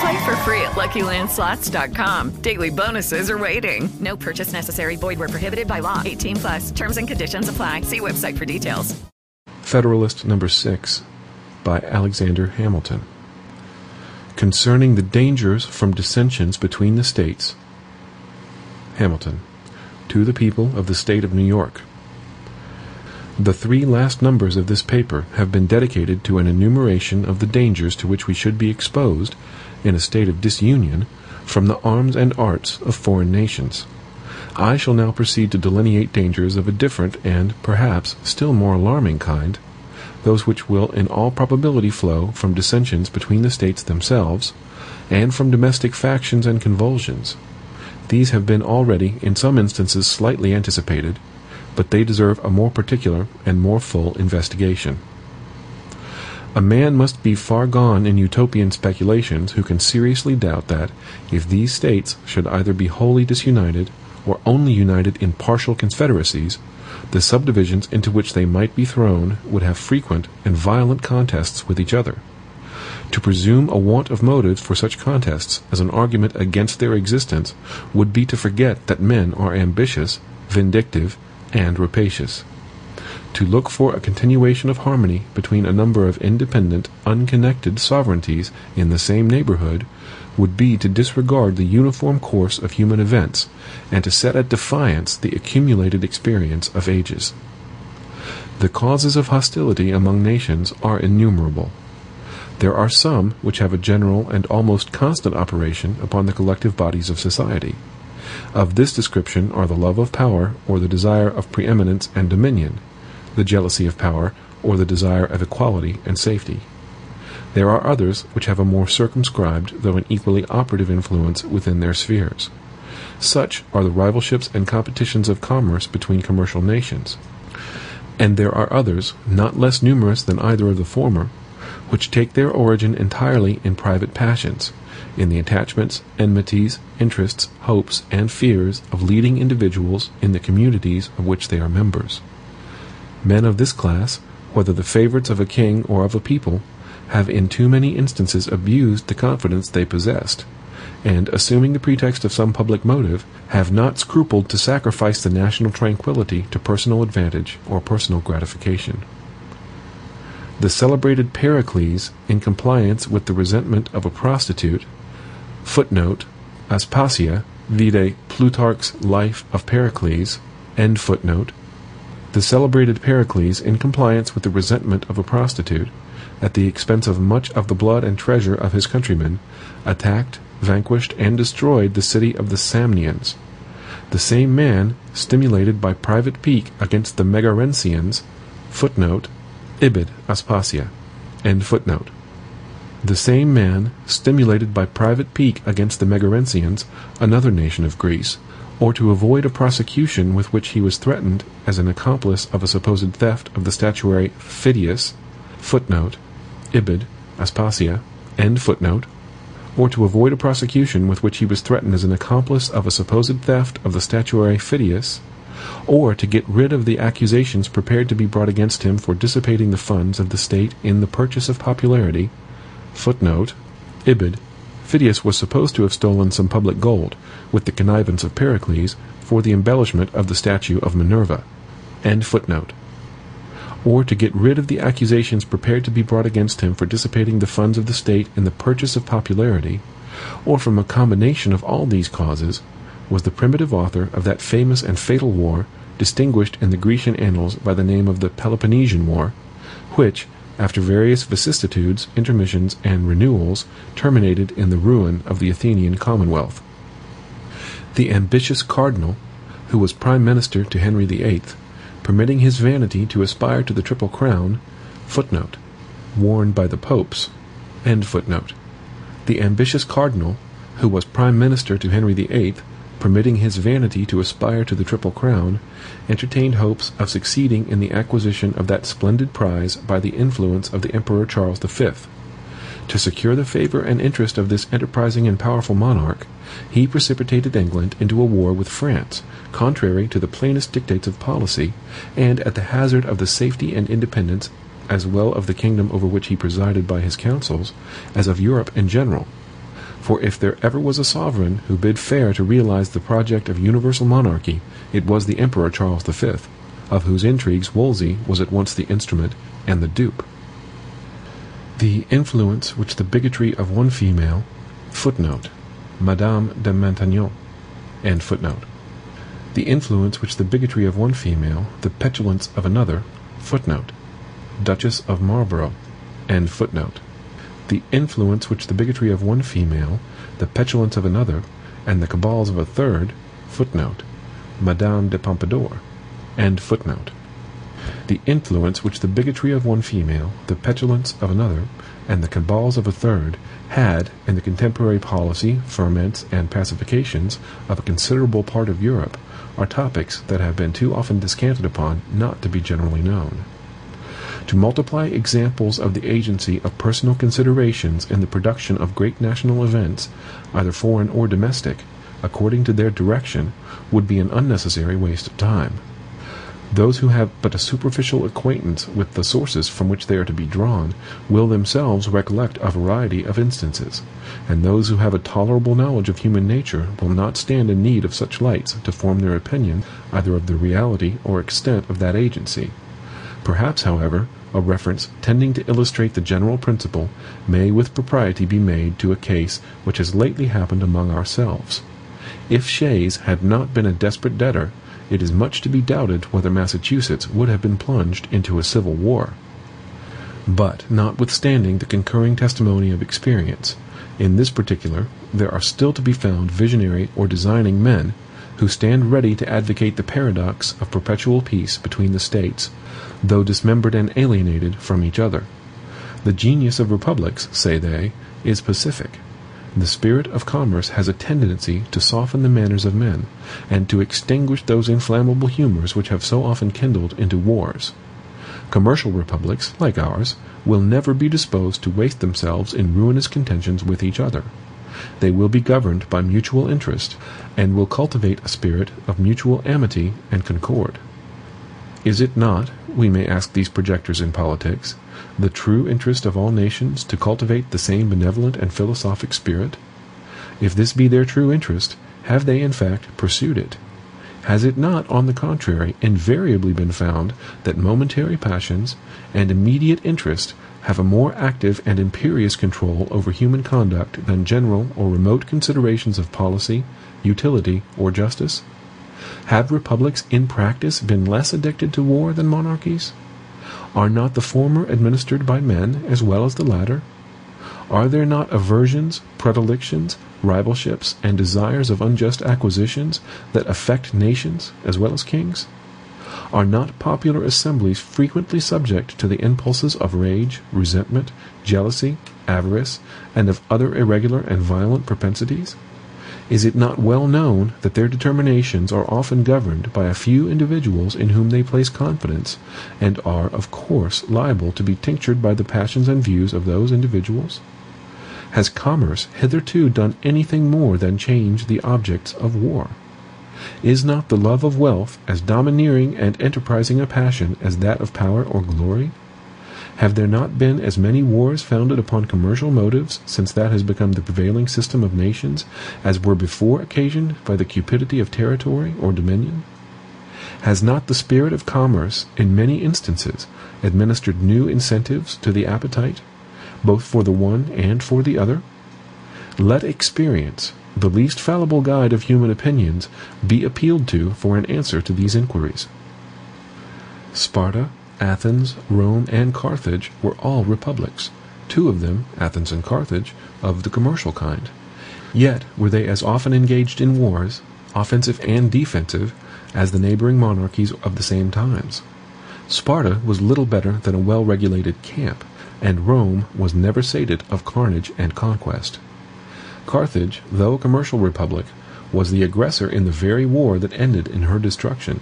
Play for free at LuckyLandSlots.com. Daily bonuses are waiting. No purchase necessary. Void where prohibited by law. 18 plus. Terms and conditions apply. See website for details. Federalist Number 6 by Alexander Hamilton. Concerning the dangers from dissensions between the states. Hamilton. To the people of the state of New York. The three last numbers of this paper have been dedicated to an enumeration of the dangers to which we should be exposed, in a state of disunion, from the arms and arts of foreign nations. I shall now proceed to delineate dangers of a different and, perhaps, still more alarming kind, those which will in all probability flow from dissensions between the states themselves, and from domestic factions and convulsions. These have been already, in some instances, slightly anticipated but they deserve a more particular and more full investigation. A man must be far gone in utopian speculations who can seriously doubt that, if these states should either be wholly disunited or only united in partial confederacies, the subdivisions into which they might be thrown would have frequent and violent contests with each other. To presume a want of motives for such contests as an argument against their existence would be to forget that men are ambitious, vindictive, and rapacious. To look for a continuation of harmony between a number of independent, unconnected sovereignties in the same neighborhood would be to disregard the uniform course of human events, and to set at defiance the accumulated experience of ages. The causes of hostility among nations are innumerable. There are some which have a general and almost constant operation upon the collective bodies of society. Of this description are the love of power, or the desire of preeminence and dominion, the jealousy of power, or the desire of equality and safety. There are others which have a more circumscribed though an equally operative influence within their spheres. Such are the rivalships and competitions of commerce between commercial nations. And there are others, not less numerous than either of the former, which take their origin entirely in private passions, in the attachments, enmities, interests, hopes, and fears of leading individuals in the communities of which they are members. Men of this class, whether the favorites of a king or of a people, have in too many instances abused the confidence they possessed, and, assuming the pretext of some public motive, have not scrupled to sacrifice the national tranquillity to personal advantage or personal gratification. The celebrated Pericles, in compliance with the resentment of a prostitute, Footnote: Aspasia, vide Plutarch's Life of Pericles.] the celebrated Pericles, in compliance with the resentment of a prostitute, at the expense of much of the blood and treasure of his countrymen, attacked, vanquished, and destroyed the city of the Samnians. The same man, stimulated by private pique against the Megarensians, [Footnote: Ibid. Aspasia.]. The same man, stimulated by private pique against the Megarensians, another nation of Greece, or to avoid a prosecution with which he was threatened as an accomplice of a supposed theft of the statuary Phidias, [Footnote: Ibid. Aspasia.] or to avoid a prosecution with which he was threatened as an accomplice of a supposed theft of the statuary Phidias, or to get rid of the accusations prepared to be brought against him for dissipating the funds of the state in the purchase of popularity, [Footnote: Ibid. Phidias was supposed to have stolen some public gold, with the connivance of Pericles, for the embellishment of the statue of Minerva.] or to get rid of the accusations prepared to be brought against him for dissipating the funds of the state in the purchase of popularity, or from a combination of all these causes, was the primitive author of that famous and fatal war, distinguished in the Grecian annals by the name of the Peloponnesian War, which, after various vicissitudes, intermissions, and renewals, terminated in the ruin of the Athenian commonwealth. The ambitious cardinal, who was prime minister to Henry VIII, permitting his vanity to aspire to the triple crown, footnote, worn by the popes. The ambitious cardinal, who was prime minister to Henry VIII, permitting his vanity to aspire to the triple crown, entertained hopes of succeeding in the acquisition of that splendid prize by the influence of the Emperor Charles V. To secure the favor and interest of this enterprising and powerful monarch, he precipitated England into a war with France, contrary to the plainest dictates of policy, and at the hazard of the safety and independence as well of the kingdom over which he presided by his counsels, as of Europe in general. For if there ever was a sovereign who bid fair to realize the project of universal monarchy, it was the Emperor Charles V, of whose intrigues Wolsey was at once the instrument and the dupe. The influence which the bigotry of one female footnote Madame de Maintenon the influence which the bigotry of one female, the petulance of another footnote Duchess of Marlborough the influence which the bigotry of one female, the petulance of another, and the cabals of a third footnote Madame de Pompadour the influence which the bigotry of one female, the petulance of another, and the cabals of a third had in the contemporary policy, ferments, and pacifications of a considerable part of Europe are topics that have been too often descanted upon not to be generally known. To multiply examples of the agency of personal considerations in the production of great national events, either foreign or domestic, according to their direction, would be an unnecessary waste of time. Those who have but a superficial acquaintance with the sources from which they are to be drawn will themselves recollect a variety of instances, and those who have a tolerable knowledge of human nature will not stand in need of such lights to form their opinion either of the reality or extent of that agency. Perhaps, however, a reference tending to illustrate the general principle may with propriety be made to a case which has lately happened among ourselves. If Shays had not been a desperate debtor, it is much to be doubted whether Massachusetts would have been plunged into a civil war. But, notwithstanding the concurring testimony of experience, in this particular there are still to be found visionary or designing men who stand ready to advocate the paradox of perpetual peace between the States, though dismembered and alienated from each other. The genius of republics, say they, is pacific. The spirit of commerce has a tendency to soften the manners of men, and to extinguish those inflammable humors which have so often kindled into wars. Commercial republics, like ours, will never be disposed to waste themselves in ruinous contentions with each other. They will be governed by mutual interest, and will cultivate a spirit of mutual amity and concord. Is it not, we may ask these projectors in politics, the true interest of all nations to cultivate the same benevolent and philosophic spirit? If this be their true interest, have they in fact pursued it? Has it not, on the contrary, invariably been found that momentary passions and immediate interest have a more active and imperious control over human conduct than general or remote considerations of policy, utility, or justice? Have republics in practice been less addicted to war than monarchies? Are not the former administered by men as well as the latter? Are there not aversions, predilections, rivalships, and desires of unjust acquisitions that affect nations as well as kings? Are not popular assemblies frequently subject to the impulses of rage, resentment, jealousy, avarice, and of other irregular and violent propensities? Is it not well known that their determinations are often governed by a few individuals in whom they place confidence, and are, of course, liable to be tinctured by the passions and views of those individuals? Has commerce hitherto done anything more than change the objects of war? Is not the love of wealth as domineering and enterprising a passion as that of power or glory? Have there not been as many wars founded upon commercial motives since that has become the prevailing system of nations as were before occasioned by the cupidity of territory or dominion? Has not the spirit of commerce, in many instances, administered new incentives to the appetite, both for the one and for the other? Let experience, the least fallible guide of human opinions, be appealed to for an answer to these inquiries. Sparta, Athens, Rome, and Carthage were all republics, two of them, Athens and Carthage, of the commercial kind. Yet were they as often engaged in wars, offensive and defensive, as the neighboring monarchies of the same times. Sparta was little better than a well regulated camp, and Rome was never sated of carnage and conquest. Carthage, though a commercial republic, was the aggressor in the very war that ended in her destruction.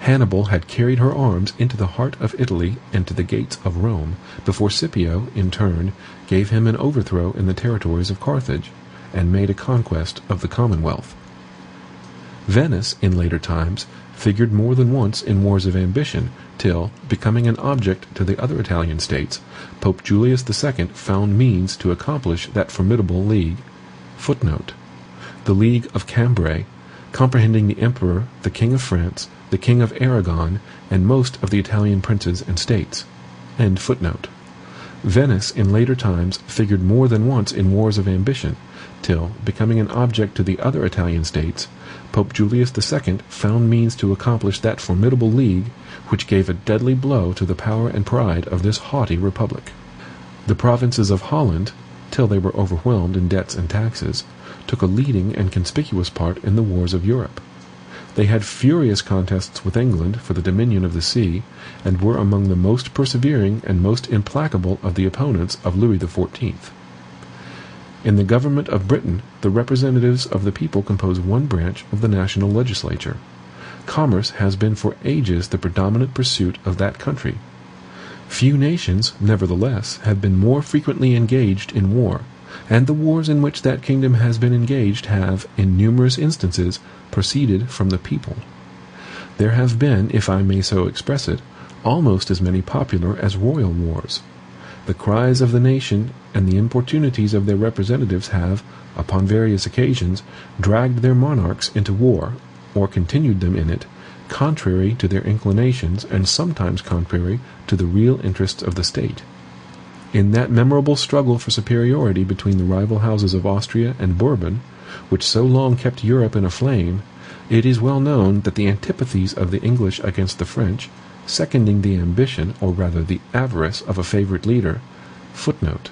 Hannibal had carried her arms into the heart of Italy and to the gates of Rome, before Scipio, in turn, gave him an overthrow in the territories of Carthage, and made a conquest of the commonwealth. Venice, in later times, figured more than once in wars of ambition, till, becoming an object to the other Italian states, Pope Julius II found means to accomplish that formidable league. [Footnote: The League of Cambrai, comprehending the Emperor, the King of France, the King of Aragon, and most of the Italian princes and states.] Venice, in later times, figured more than once in wars of ambition, till, becoming an object to the other Italian states, Pope Julius II found means to accomplish that formidable league which gave a deadly blow to the power and pride of this haughty republic. The provinces of Holland, till they were overwhelmed in debts and taxes, took a leading and conspicuous part in the wars of Europe. They had furious contests with England for the dominion of the sea, and were among the most persevering and most implacable of the opponents of Louis XIV. In the government of Britain the representatives of the people compose one branch of the national legislature. Commerce has been for ages the predominant pursuit of that country. Few nations, nevertheless, have been more frequently engaged in war, and the wars in which that kingdom has been engaged have, in numerous instances, proceeded from the people. There have been, if I may so express it, almost as many popular as royal wars. The cries of the nation and the importunities of their representatives have, upon various occasions, dragged their monarchs into war, or continued them in it, contrary to their inclinations and sometimes contrary to the real interests of the state. In that memorable struggle for superiority between the rival houses of Austria and Bourbon, which so long kept Europe in a flame, it is well known that the antipathies of the English against the French, seconding the ambition, or rather the avarice, of a favorite leader, [Footnote: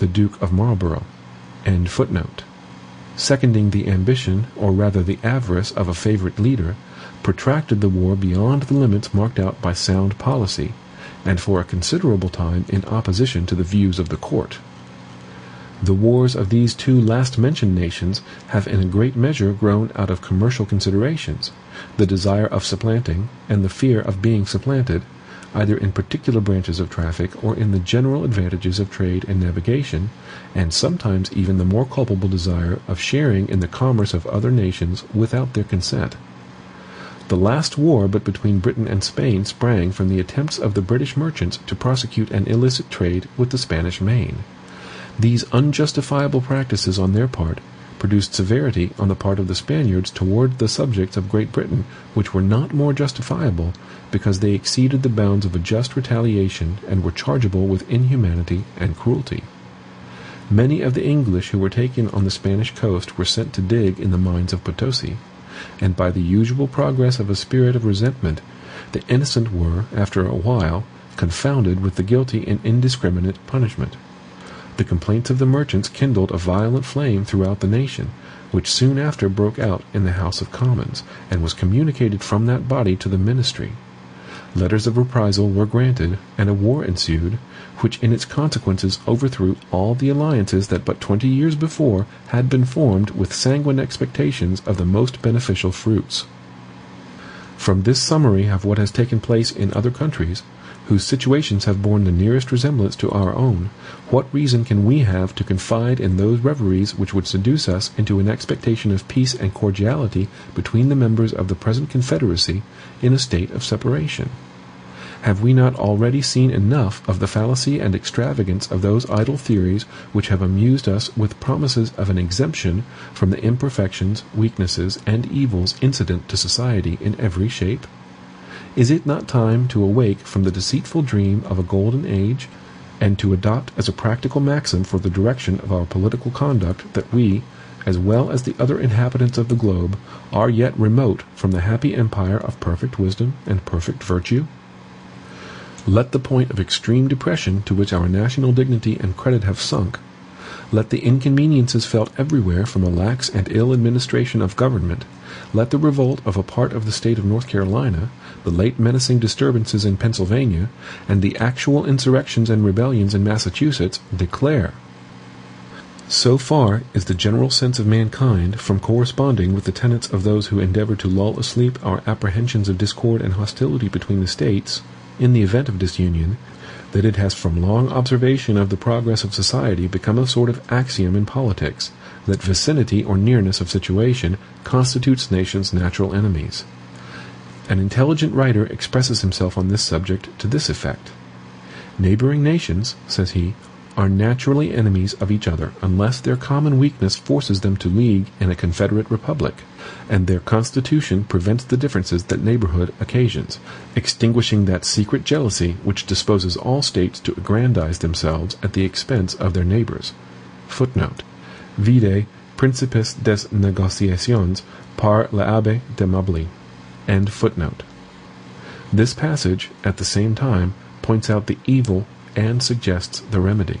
The Duke of Marlborough.] seconding the ambition, or rather the avarice, of a favorite leader, protracted the war beyond the limits marked out by sound policy, and for a considerable time in opposition to the views of the court. The wars of these two last mentioned nations have in a great measure grown out of commercial considerations, the desire of supplanting, and the fear of being supplanted, either in particular branches of traffic or in the general advantages of trade and navigation, and sometimes even the more culpable desire of sharing in the commerce of other nations without their consent. The last war but between Britain and Spain sprang from the attempts of the British merchants to prosecute an illicit trade with the Spanish Main. These unjustifiable practices on their part produced severity on the part of the Spaniards toward the subjects of Great Britain which were not more justifiable because they exceeded the bounds of a just retaliation and were chargeable with inhumanity and cruelty. Many of the English who were taken on the Spanish coast were sent to dig in the mines of Potosi, and by the usual progress of a spirit of resentment the innocent were, after a while, confounded with the guilty in indiscriminate punishment. The complaints of the merchants kindled a violent flame throughout the nation, which soon after broke out in the House of Commons, and was communicated from that body to the ministry. Letters of reprisal were granted, and a war ensued, which in its consequences overthrew all the alliances that but twenty years before had been formed with sanguine expectations of the most beneficial fruits. From this summary of what has taken place in other countries, whose situations have borne the nearest resemblance to our own, what reason can we have to confide in those reveries which would seduce us into an expectation of peace and cordiality between the members of the present Confederacy in a state of separation? Have we not already seen enough of the fallacy and extravagance of those idle theories which have amused us with promises of an exemption from the imperfections, weaknesses, and evils incident to society in every shape? Is it not time to awake from the deceitful dream of a golden age, and to adopt as a practical maxim for the direction of our political conduct that we, as well as the other inhabitants of the globe, are yet remote from the happy empire of perfect wisdom and perfect virtue? Let the point of extreme depression to which our national dignity and credit have sunk, let the inconveniences felt everywhere from a lax and ill administration of government, let the revolt of a part of the State of North Carolina, the late menacing disturbances in Pennsylvania, and the actual insurrections and rebellions in Massachusetts declare. So far is the general sense of mankind from corresponding with the tenets of those who endeavor to lull asleep our apprehensions of discord and hostility between the States, in the event of disunion, that it has from long observation of the progress of society become a sort of axiom in politics, that vicinity or nearness of situation constitutes nations' natural enemies. An intelligent writer expresses himself on this subject to this effect. Neighboring nations, says he, are naturally enemies of each other unless their common weakness forces them to league in a confederate republic, and their constitution prevents the differences that neighborhood occasions, extinguishing that secret jealousy which disposes all states to aggrandize themselves at the expense of their neighbors. Footnote: Vide Principes des Negociations par l'Abbé de Mably. This passage, at the same time, points out the evil and suggests the remedy.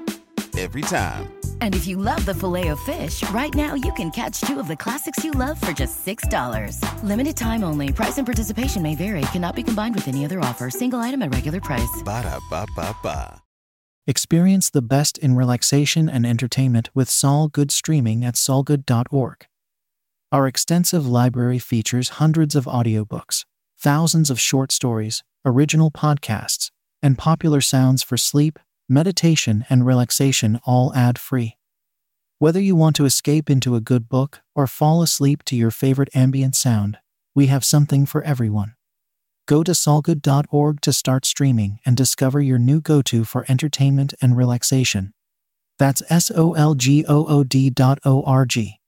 every time. And if you love the filet of fish, right now you can catch two of the classics you love for just $6. Limited time only. Price and participation may vary. Cannot be combined with any other offer. Single item at regular price. Ba da ba ba ba. Experience the best in relaxation and entertainment with Sol Good streaming at solgood.org. Our extensive library features hundreds of audiobooks, thousands of short stories, original podcasts, and popular sounds for sleep, meditation, and relaxation all ad free. Whether you want to escape into a good book or fall asleep to your favorite ambient sound, we have something for everyone. Go to solgood.org to start streaming and discover your new go to for entertainment and relaxation. That's S O L G O O D dot O R G.